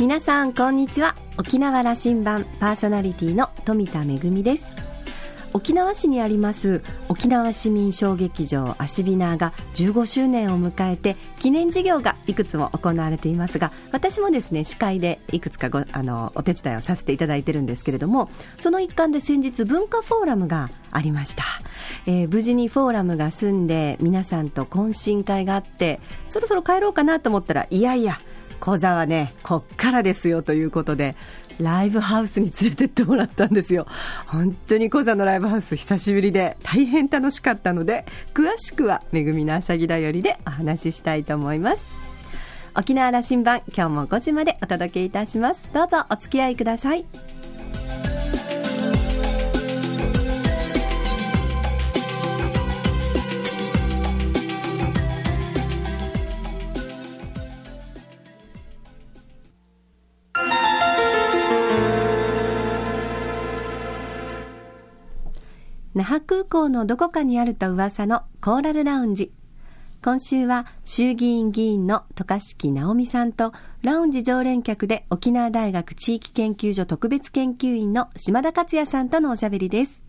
皆さんこんにちは。沖縄羅針盤パーソナリティの富田恵です。沖縄市にあります沖縄市民小劇場アシビナーが15周年を迎えて記念事業がいくつも行われていますが私もですね司会でいくつかごあのお手伝いをさせていただいてるんですけれどもその一環で先日文化フォーラムがありました、えー、無事にフォーラムが済んで皆さんと懇親会があってそろそろ帰ろうかなと思ったらいやいや講座はねこっからですよということでライブハウスに連れてってもらったんですよ。本当に講座のライブハウス久しぶりで大変楽しかったので詳しくは「めぐみのあしゃぎだより」でお話ししたいと思います。沖縄羅針盤今日も5時までお届けいたします。どうぞお付き合いください。那覇空港のどこかにあると噂のコーラルラウンジ。今週は衆議院議員の渡嘉敷直美さんとラウンジ常連客で沖縄大学地域研究所特別研究員の島田克也さんとのおしゃべりです。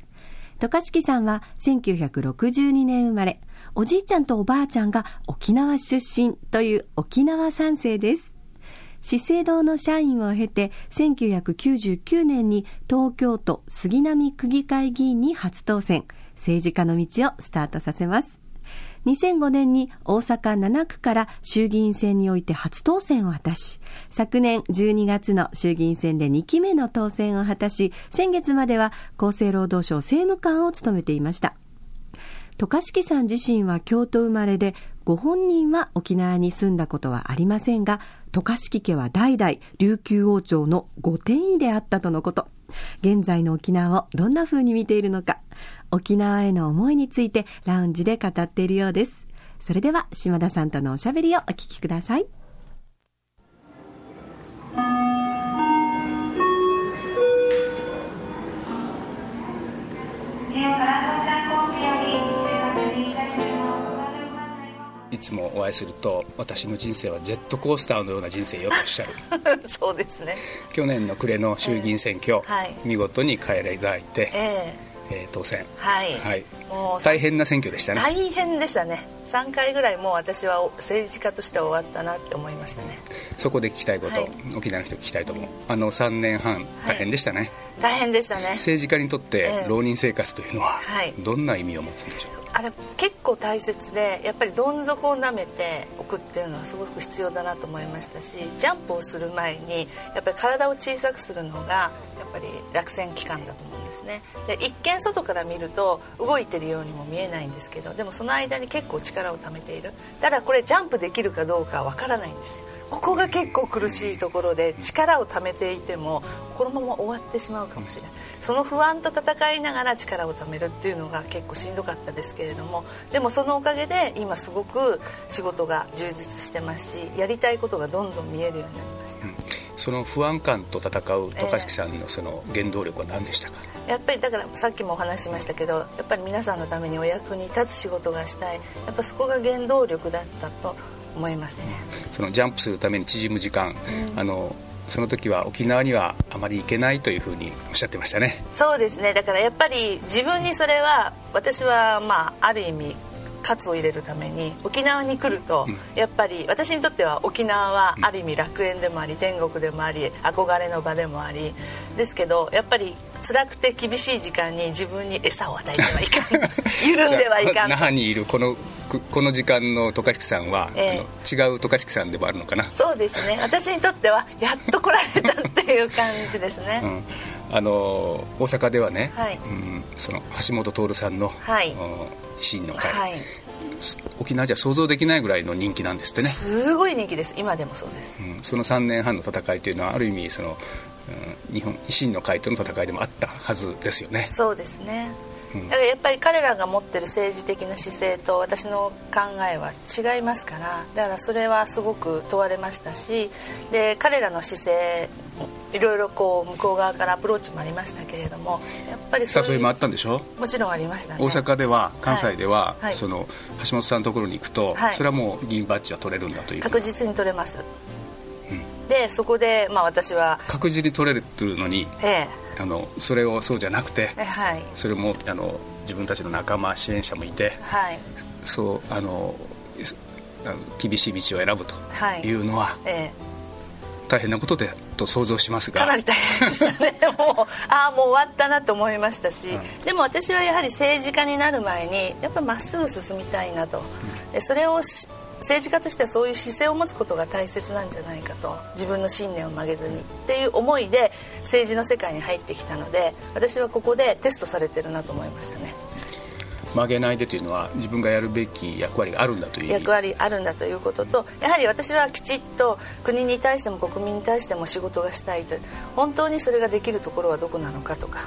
渡嘉敷さんは1962年生まれ、おじいちゃんとおばあちゃんが沖縄出身という沖縄三世です。資生堂の社員を経て1999年に東京都杉並区議会議員に初当選政治家の道をスタートさせます2005年に大阪7区から衆議院選において初当選を果たし、昨年12月の衆議院選で2期目の当選を果たし、先月までは厚生労働省政務官を務めていました。渡嘉敷さん自身は京都生まれで、ご本人は沖縄に住んだことはありませんが、渡嘉敷家は代々琉球王朝の御殿医であったとのこと。現在の沖縄をどんな風に見ているのか、沖縄への思いについてラウンジで語っているようです。それでは島田さんとのおしゃべりをお聞きください。いつもお会いすると私の人生はジェットコースターのような人生よとおっしゃる。そうですね。去年の暮れの衆議院選挙、えーはい、見事に帰れいただいて、えーえー、当選。はい、はい、もう大変な選挙でしたね。大変でしたね。3回ぐらいもう私は政治家としては終わったなって思いましたね。そこで聞きたいこと、はい、沖縄の人聞きたいと思う。あの3年半大変でしたね、はい、大変でしたね。政治家にとって浪人生活というのはどんな意味を持つんでしょうか、あれ結構大切でやっぱりどん底を舐めておくっていうのはすごく必要だなと思いましたしジャンプをする前にやっぱり体を小さくするのがやっぱり落選期間だと思うんですね。で一見外から見ると動いてるようにも見えないんですけどでもその間に結構力を貯めている。ただこれジャンプできるかどうかわからないんですよ。ここが結構苦しいところで力を貯めていてもこのまま終わってしまうかもしれない。その不安と戦いながら力を貯めるっていうのが結構しんどかったですけれどもでもそのおかげで今すごく仕事が充実してますしやりたいことがどんどん見えるようになりました、うん、その不安感と戦う渡嘉敷さんのその原動力は何でしたか、えー、やっぱりだからさっきもお話ししましたけどやっぱり皆さんのためにお役に立つ仕事がしたい。やっぱそこが原動力だったと思いますね。そのジャンプするために縮む時間、うん、あのその時は沖縄にはあまり行けないというふうにおっしゃってましたね。そうですね。だからやっぱり自分にそれは私はまあある意味喝を入れるために沖縄に来ると、やっぱり私にとっては沖縄はある意味楽園でもあり天国でもあり憧れの場でもありですけどやっぱり辛くて厳しい時間に自分に餌を与えてはいかん。緩んではいかん。那覇にいるこのこの時間の渡嘉敷さんは、えー、違う渡嘉敷さんでもあるのかな？そうですね。私にとってはやっと来られたっていう感じですね、うん、あの大阪ではね、はい、うん、その橋本徹さんの、はい、維新の会、はい、沖縄じゃ想像できないぐらいの人気なんですってね。すごい人気です。今でもそうです、うん、その3年半の戦いというのはある意味その、うん、日本維新の会との戦いでもあったはずですよね。そうですね。だからやっぱり彼らが持ってる政治的な姿勢と私の考えは違いますから。だからそれはすごく問われましたし。で彼らの姿勢いろいろこう向こう側からアプローチもありましたけれどもやっぱり誘いもあったんでしょ？もちろんありました、ね、大阪では関西では、はい。はい、その橋本さんのところに行くと、はい、それはもう議員バッジは取れるんだという。確実に取れます。でそこで、まあ、私は確実に取れるのに、ええ、あのそれをそうじゃなくて、はい、それもあの自分たちの仲間支援者もいて、はい、そうあの厳しい道を選ぶとい。うのは、はいええ大変なことでと想像しますが。かなり大変でしたね。もうああもう終わったなと思いましたし、うん、でも私はやはり政治家になる前にやっぱまっすぐ進みたいなと、うん、でそれを政治家としてはそういう姿勢を持つことが大切なんじゃないかと。自分の信念を曲げずに。っていう思いで政治の世界に入ってきたので私はここでテストされてるなと思いましたね。曲げないでというのは自分がやるべき役割があるんだという役割あるんだということとやはり私はきちっと国に対しても国民に対しても仕事がしたいと。本当にそれができるところはどこなのかとか、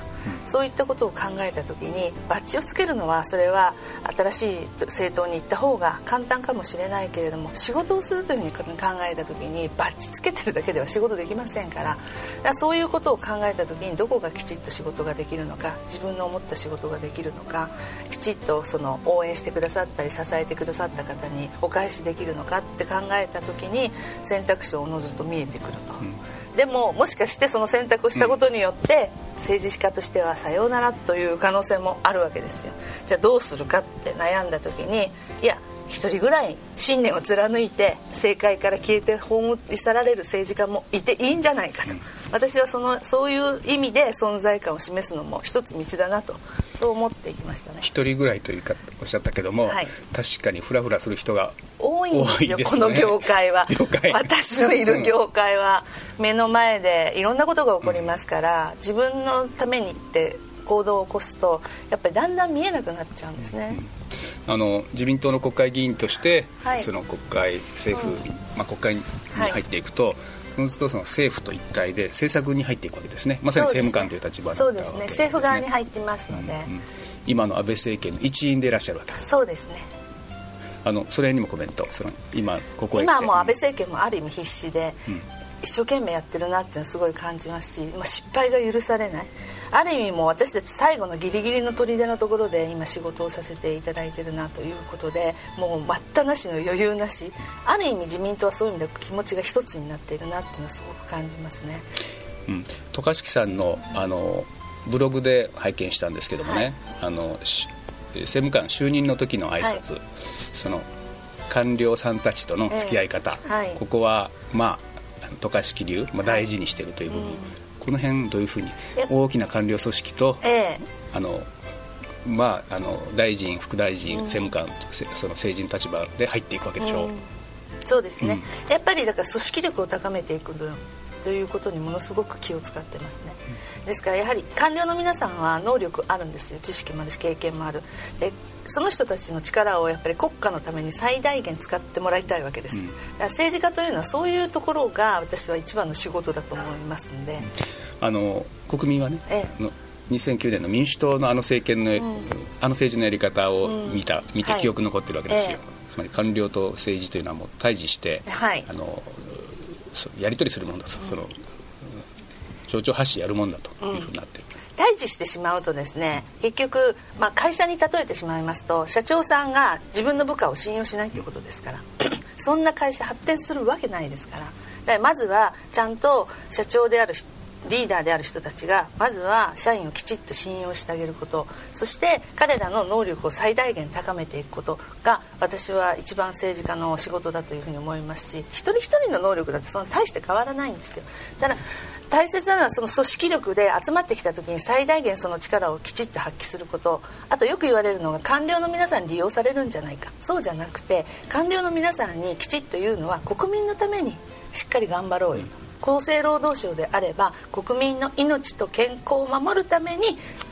うん、そういったことを考えた時にバッジをつけるのはそれは新しい政党に行った方が簡単かもしれないけれども仕事をするというふうに考えた時にバッジつけてるだけでは仕事できませんから。からそういうことを考えた時にどこがきちっと仕事ができるのか自分の思った仕事ができるのかきちっとその応援してくださったり支えてくださった方にお返しできるのかって考えた時に選択肢をおのずと見えてくると、うん、でももしかしてその選択をしたことによって、政治家としてはさようならという可能性もあるわけですよ。じゃあどうするかって悩んだ時にいや一人ぐらい信念を貫いて政界から消えて葬り去られる政治家もいていいんじゃないかと、私はそのそういう意味で存在感を示すのも一つ道だなとそう思っていきましたね。一人ぐらいというかおっしゃったけども、はい、確かにフラフラする人が多いんですよ、ね、この業界は。私のいる業界は目の前でいろんなことが起こりますから、自分のためにって行動を起こすとやっぱりだんだん見えなくなっちゃうんですね。あの自民党の国会議員として、はい、その国会政府、うん、まあ、国会に入っていくと、はいそうするとその政府と一体で政策に入っていくわけですね。まさに政務官という立場そうですね。政府側に入ってますので、うんうん、今の安倍政権の一員でいらっしゃるわけそうですね。あのそれにもコメントその今ここへ今はもう安倍政権もある意味必死で、うん、一生懸命やってるなっていうのはすごい感じますし、まあ、失敗が許されないある意味もう私たち最後のギリギリの砦のところで今仕事をさせていただいてるなということでもう待ったなしの余裕なし。ある意味自民党はそういう意味で気持ちが一つになっているなっていうのはすごく感じますね。うん、渡嘉敷さんのあのブログで拝見したんですけどもね、はい、あの政務官就任の時の挨拶、はい、その官僚さんたちとの付き合い方、えーはい、ここはまあ渡嘉敷流、まあ、大事にしてるという部分、うんこの辺どういうふうに大きな官僚組織と、えあのまあ、あの大臣副大臣、政務官その政治の立場で入っていくわけでしょ。う、うん、そうですね、うん、やっぱりだから組織力を高めていく分ということにものすごく気を使ってますね、うん、ですからやはり官僚の皆さんは能力あるんですよ。知識もあるし経験もある。でその人たちの力をやっぱり国家のために最大限使ってもらいたいわけです、うん、だから政治家というのはそういうところが私は一番の仕事だと思いますんで、あの国民はね、ええ、2009年の民主党のあの政権の、うん、あの政治のやり方を見た、見て記憶残ってるわけですよ、はいつまり官僚と政治というのはもう対峙して、はい、あのやり取りするものだと、その象徴発信やるもんだというふうになってる。対峙してしまうとですね結局、まあ、会社に例えてしまいますと社長さんが自分の部下を信用しないということですから そんな会社発展するわけないですからだからまずはちゃんと社長であるリーダーである人たちがまずは社員をきちっと信用してあげること。そして彼らの能力を最大限高めていくことが私は一番政治家の仕事だというふうに思いますし一人一人の能力だってその大して変わらないんですよ。ただ大切なのはその組織力で集まってきた時に最大限その力をきちっと発揮すること。あとよく言われるのが官僚の皆さんに利用されるんじゃないか。そうじゃなくて官僚の皆さんにきちっと言うのは国民のためにしっかり頑張ろうよ。と。厚生労働省であれば国民の命と健康を守るために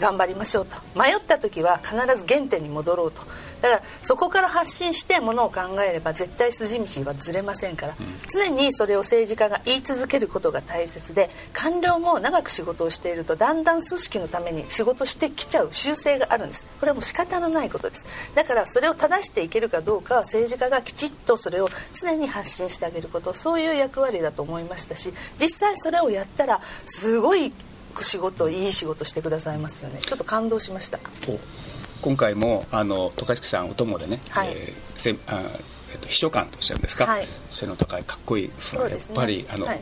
頑張りましょうと。迷った時は必ず原点に戻ろうと。だからそこから発信してものを考えれば絶対筋道はずれませんから、うん、常にそれを政治家が言い続けることが大切で官僚も長く仕事をしているとだんだん組織のために仕事してきちゃう習性があるんです。これはもう仕方のないことです。だからそれを正していけるかどうかは政治家がきちっとそれを常に発信してあげることそういう役割だと思いましたし実際それをやったらすごい仕事いい仕事してくださいますよね。ちょっと感動しました今回もあの渡嘉敷さんお供でね、はい、えー、せあえっと、秘書官とおっしゃるんですか、はい、背の高いかっこいい。その、ね、やっぱりあの、はい、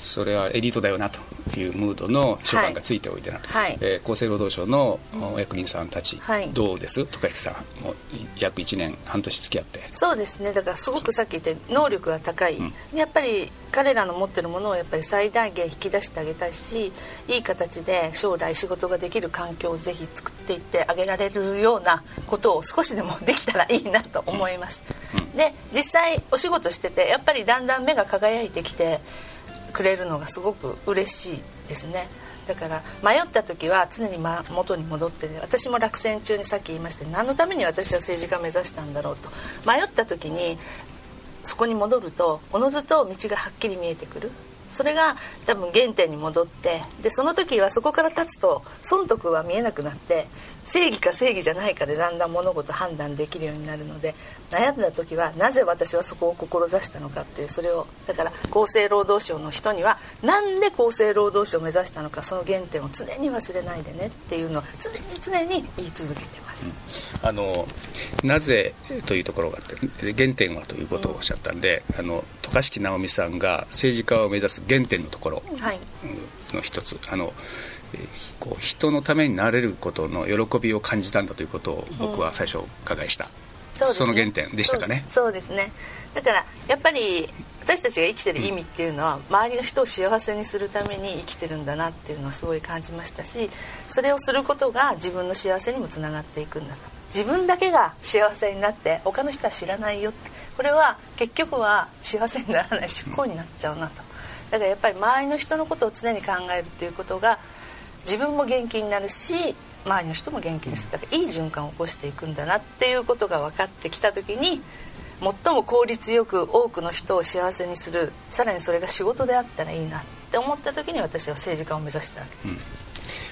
それはエリートだよなというムードの書簡がついておいてな、はい。えー厚生労働省のお役人さんたち、はい。どうです？とかさんもう約1年半年付き合って。そうですね。だからすごくさっき言った能力が高い、やっぱり彼らの持ってるものをやっぱり最大限引き出してあげたいしいい形で将来仕事ができる環境をぜひ作っていってあげられるようなことを少しでもできたらいいなと思います、で実際お仕事しててやっぱりだんだん目が輝いてきてくれるのがすごく嬉しいですね。だから迷った時は常にま元に戻って、私も落選中にさっき言いました何のために私は政治家目指したんだろうと。迷った時にそこに戻るとおのずと道がはっきり見えてくる。それが多分原点に戻ってでその時はそこから立つと損得は見えなくなって正義か正義じゃないかでだんだん物事判断できるようになるので悩んだ時はなぜ私はそこを志したのかっていうそれをだから厚生労働省の人にはなんで厚生労働省を目指したのかその原点を常に忘れないでねっていうのを常に常に言い続けてます。あのなぜというところがあって原点はということをおっしゃったんで、あの渡嘉敷直美さんが政治家を目指す原点のところはいうんの一つあのえーこう人のためになれることの喜びを感じたんだということを僕は最初お伺いした、そうですね。の原点でしたかね。そうそうですね。だからやっぱり私たちが生きてる意味っていうのは、周りの人を幸せにするために生きてるんだなっていうのはすごい感じましたしそれをすることが自分の幸せにもつながっていくんだと。自分だけが幸せになって他の人は知らないよって。これは結局は幸せにならない執行になっちゃうなと。だからやっぱり周りの人のことを常に考えるっていうことが自分も元気になるし周りの人も元気です。だからいい循環を起こしていくんだなっていうことが分かってきた時に最も効率よく多くの人を幸せにするさらにそれが仕事であったらいいなって思った時に私は政治家を目指したわけです、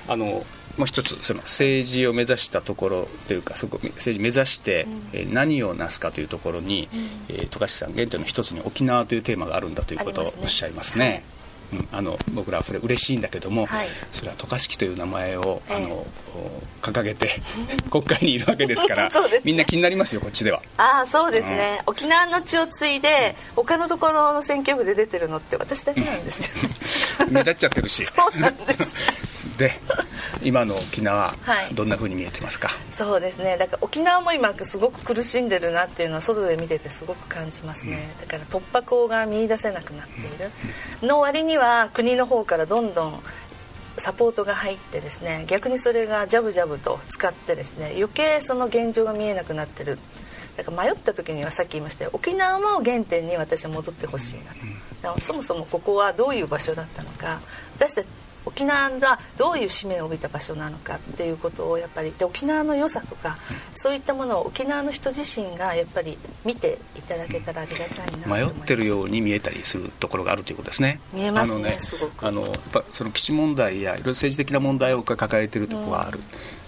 あのもう一つその政治を目指したところというかそこ政治目指して、えー何をなすかというところに、えー渡嘉敷さん原点の一つに沖縄というテーマがあるんだということをおっしゃいますね。うん、あの僕らはそれ嬉しいんだけども、はい。それは渡嘉敷という名前を、ええ。あのお掲げて 国会にいるわけですから ね。みんな気になりますよこっちでは。ああそうですね、沖縄の血を継いで他のところの選挙区で出てるのって私だけなんですよ、目立っちゃってるし。そうなんです。で今の沖縄、はい。どんな風に見えてますか？そうですね。だから沖縄も今すごく苦しんでるなっていうのは外で見ててすごく感じますね、だから突破口が見出せなくなっている。の割には国の方からどんどんサポートが入ってですね逆にそれがジャブジャブと使ってですね余計その現状が見えなくなってる。だから迷った時にはさっき言いましたよ。沖縄も原点に私は戻ってほしいなと。だからそもそもここはどういう場所だったのか私たち沖縄がどういう使命を帯びた場所なのかっていうことをやっぱりで沖縄の良さとかそういったものを沖縄の人自身がやっぱり見ていただけたらありがたいな迷ってるように見えたりするところがあるということですね。見えますねあのすごく。あのやっぱその基地問題やいろいろ政治的な問題を抱えているところはある。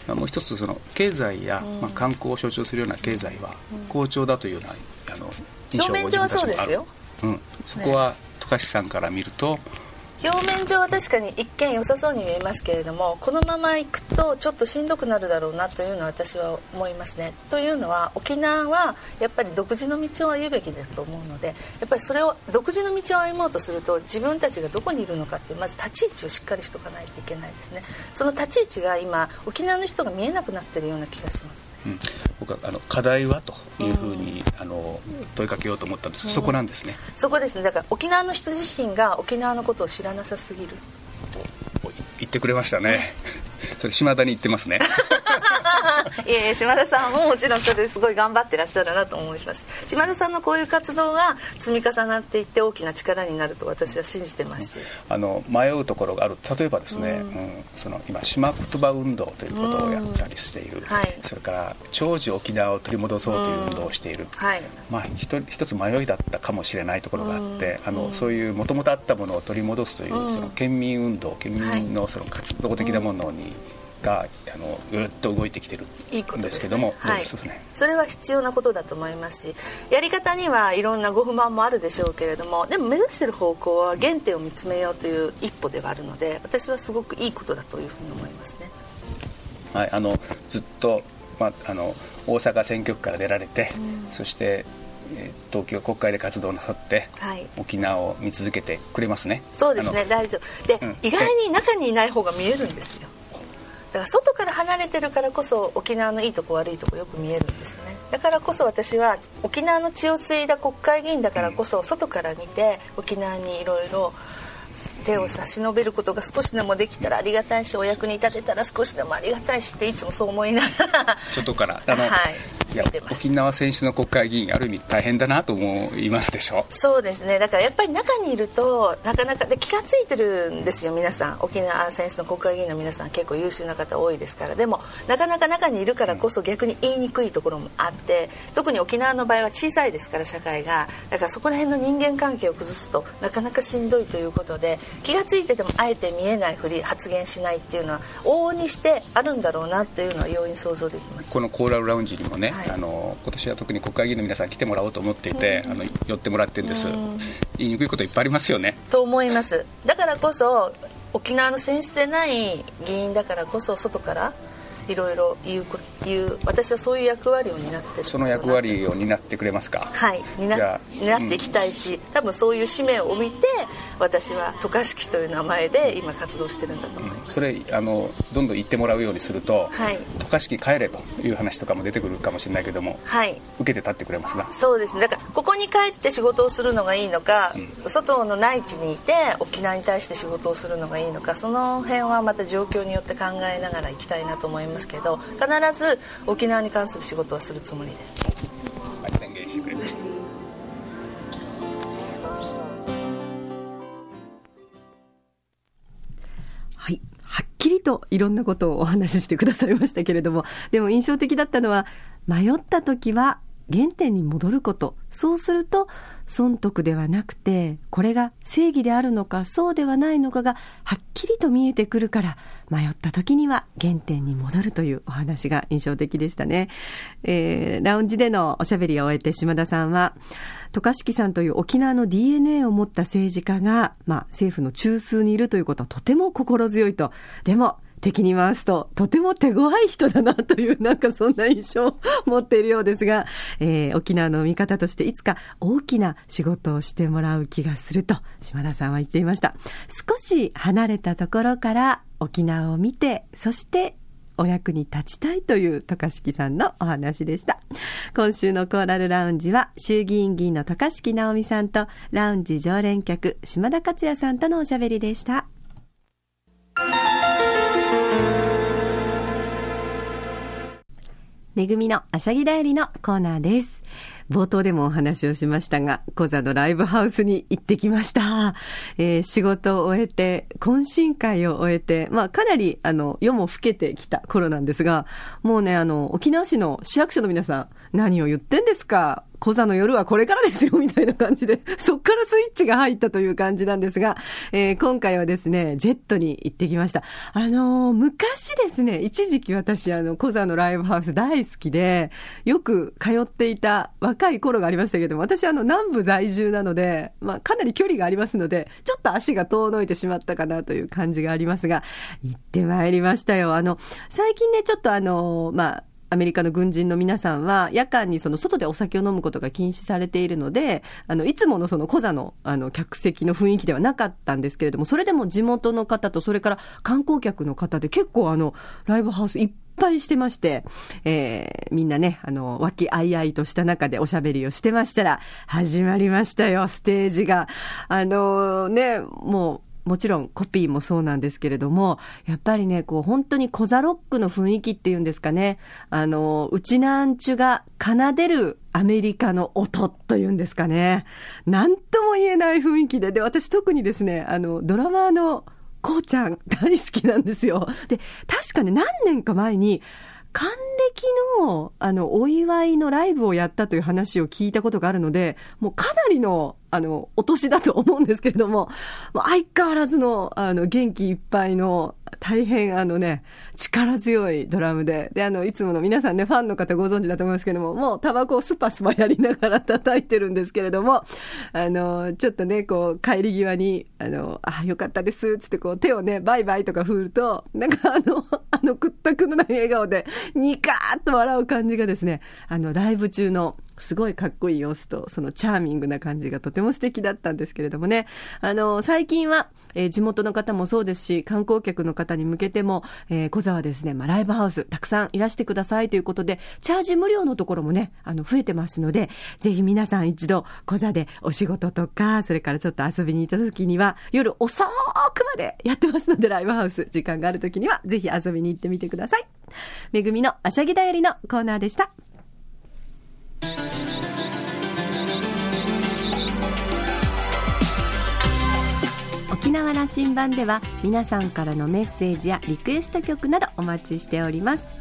もう一つその経済や、まあ、観光を象徴するような経済は好調だというようなあの印象を表面上はそうですよ。うん、そこは渡嘉敷さんから見ると、表面上は確かに一見良さそうに見えますけれどもこのまま行くとちょっとしんどくなるだろうなというのは私は思いますね。というのは沖縄はやっぱり独自の道を歩むべきだと思うのでやっぱりそれを独自の道を歩もうとすると自分たちがどこにいるのかっていうまず立ち位置をしっかりしとかないといけないですね。その立ち位置が今沖縄の人が見えなくなってるような気がします。ねうん、僕はあの課題はというふうに、あの問いかけようと思ったんですが、そこなんですね。そこですね。だから沖縄の人自身が沖縄のことを知ららなさすぎるお言ってくれましたね。それ島田に言ってますね。いえ島田さんももちろんそれですごい頑張ってらっしゃるなと思います。島田さんのこういう活動が積み重なっていって大きな力になると私は信じてます。しあの迷うところがある。例えばですね、うん。その今島言葉運動ということをやったりしている、はい。それから長寿沖縄を取り戻そうという運動をしている、はい。まあ、一一つ迷いだったかもしれないところがあって、あのそういうもともとあったものを取り戻すという、その県民運動県民のその活動的なものに、があのぐっと動いてきてるいいことんですけども、それは必要なことだと思いますしやり方にはいろんなご不満もあるでしょうけれどもでも目指してる方向は原点を見つめようという一歩ではあるので私はすごくいいことだというふうに思いますね。はい、あのずっと、まあ、あの大阪選挙区から出られて、そしてえー東京国会で活動なさって、はい。沖縄を見続けてくれますね。そうですね。大丈夫。で、うん。意外に中にいない方が見えるんですよ。だから外から離れてるからこそ沖縄のいいとこ悪いとこよく見えるんですね。だからこそ私は沖縄の血を継いだ国会議員だからこそ外から見て沖縄にいろいろ手を差し伸べることが少しでもできたらありがたいしお役に立てたら少しでもありがたいしっていつもそう思いながら。外からあの、はいい沖縄選出の国会議員ある意味大変だなと思いますでしょ？そうですね。だからやっぱり中にいるとなかなかで気が付いてるんですよ皆さん。沖縄選出の国会議員の皆さん結構優秀な方多いですから。でもなかなか中にいるからこそ逆に言いにくいところもあって特に沖縄の場合は小さいですから社会が。だからそこら辺の人間関係を崩すとなかなかしんどいということで気が付いててもあえて見えないふり発言しないっていうのは往々にしてあるんだろうなっていうのは容易に想像できます。このコーラルラウンジにもね、はいあの今年は特に国会議員の皆さん来てもらおうと思っていて、あの寄ってもらってるんです、言いにくいこといっぱいありますよね。と思います。だからこそ沖縄の選出でない議員だからこそ外からいろいろ言うこ言う私はそういう役割を担ってるその役割を担ってくれますか？はい。担担っていきたいし、多分そういう使命を帯びて私は渡嘉敷という名前で今活動してるんだと思います、それあのどんどん言ってもらうようにするとはい。渡嘉敷帰れという話とかも出てくるかもしれないけどもはい。受けて立ってくれますな？そうですね。だからここに帰って仕事をするのがいいのか、外の内地にいて沖縄に対して仕事をするのがいいのかその辺はまた状況によって考えながら行きたいなと思いますけど必ず沖縄に関する仕事はするつもりです宣言してくれましたはい。はっきりといろんなことをお話ししてくださいましたけれども、でも印象的だったのは、迷った時は原点に戻ること。そうすると、損得ではなくて、これが正義であるのか、そうではないのかが、はっきりと見えてくるから、迷った時には原点に戻るというお話が印象的でしたね。えー、ラウンジでのおしゃべりを終えて島田さんは、渡嘉敷さんという沖縄の DNA を持った政治家が、まあ、政府の中枢にいるということはとても心強いと。でも、敵に回すと、とても手強い人だなという、なんかそんな印象を持っているようですが、えー沖縄の味方としていつか大きな仕事をしてもらう気がすると、島田さんは言っていました。少し離れたところから沖縄を見て、そしてお役に立ちたいという渡嘉敷さんのお話でした。今週のコーラルラウンジは衆議院議員の渡嘉敷直美さんとラウンジ常連客島田克也さんとのおしゃべりでした。めぐみのあしゃぎだよりのコーナーです。冒頭でもお話をしましたが、小座のライブハウスに行ってきました。えー仕事を終えて、懇親会を終えて、まあかなり、あの、夜も更けてきた頃なんですが、もうね、あの、沖縄市の市役所の皆さん、何を言ってんですか？小座の夜はこれからですよ、みたいな感じで、そっからスイッチが入ったという感じなんですが、えー今回はですね、ジェットに行ってきました。あのー昔ですね、一時期私、あの、小座のライブハウス大好きで、よく通っていた若い頃がありましたけども、私、あの、南部在住なので、まあ、かなり距離がありますので、ちょっと足が遠のいてしまったかなという感じがありますが、行ってまいりましたよ。あの、最近ね、ちょっとあの、まあ、アメリカの軍人の皆さんは、夜間にその外でお酒を飲むことが禁止されているので、あの、いつものそのコザの、あの、客席の雰囲気ではなかったんですけれども、それでも地元の方と、それから観光客の方で結構あの、ライブハウスいっぱいしてまして、えーみんなね、あの、和気あいあいとした中でおしゃべりをしてましたら、始まりましたよ、ステージが。あのね、もう、もちろんコピーもそうなんですけれども、やっぱりね、こう本当にコザロックの雰囲気っていうんですかね、あの、うちなんちゅが奏でるアメリカの音というんですかね。なんとも言えない雰囲気で、で、私特にですね、あの、ドラマーのこうちゃん大好きなんですよ。で、確かね、何年か前に、還暦の、あの、お祝いのライブをやったという話を聞いたことがあるので、もうかなりの、あの、お年だと思うんですけれども、もう相変わらずの、あの、元気いっぱいの、大変、あのね、力強いドラムで、で、あの、いつもの皆さんね、ファンの方ご存知だと思いますけども、もうタバコをスパスパやりながら叩いてるんですけれども、あの、ちょっとね、こう、帰り際に、あの、あ、よかったです、つってこう、手をね、バイバイとか振ると、なんかあの、あの、くったくのない笑顔で、ニカーッと笑う感じがですね、あの、ライブ中のすごいかっこいい様子と、そのチャーミングな感じがとても素敵だったんですけれどもね。あの、最近は、えー、地元の方もそうですし、観光客の方に向けても、えー、小沢ですね、まあ、ライブハウス、たくさんいらしてくださいということで、チャージ無料のところもね、あの、増えてますので、ぜひ皆さん一度、小座でお仕事とか、それからちょっと遊びに行った時には、夜遅くまでやってますので、ライブハウス、時間がある時には、ぜひ遊びに行ってみてください。めぐみのあしゃぎだよりのコーナーでした。沖縄羅針盤では皆さんからのメッセージやリクエスト曲などお待ちしております。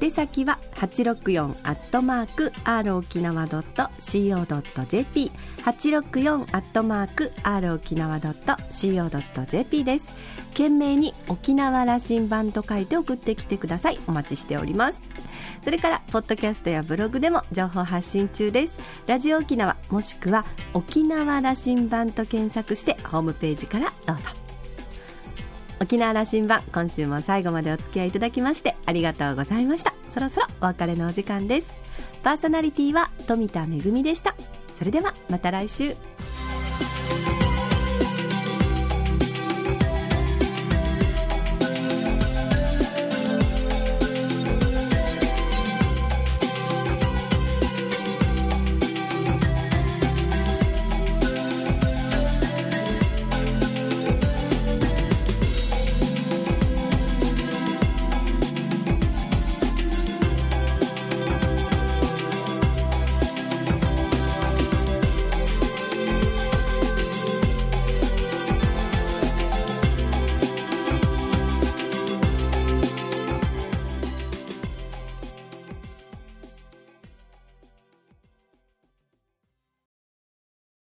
宛先は864アットマーク r 沖縄 .co.jp 864アットマーク r 沖縄 .co.jp です。懸命に沖縄羅針盤と書いて送ってきてください。お待ちしております。それからポッドキャストやブログでも情報発信中です。ラジオ沖縄もしくは沖縄羅針盤と検索してホームページからどうぞ。沖縄羅針盤今週も最後までお付き合いいただきましてありがとうございました。そろそろお別れのお時間です。パーソナリティは富田恵でした。それではまた来週。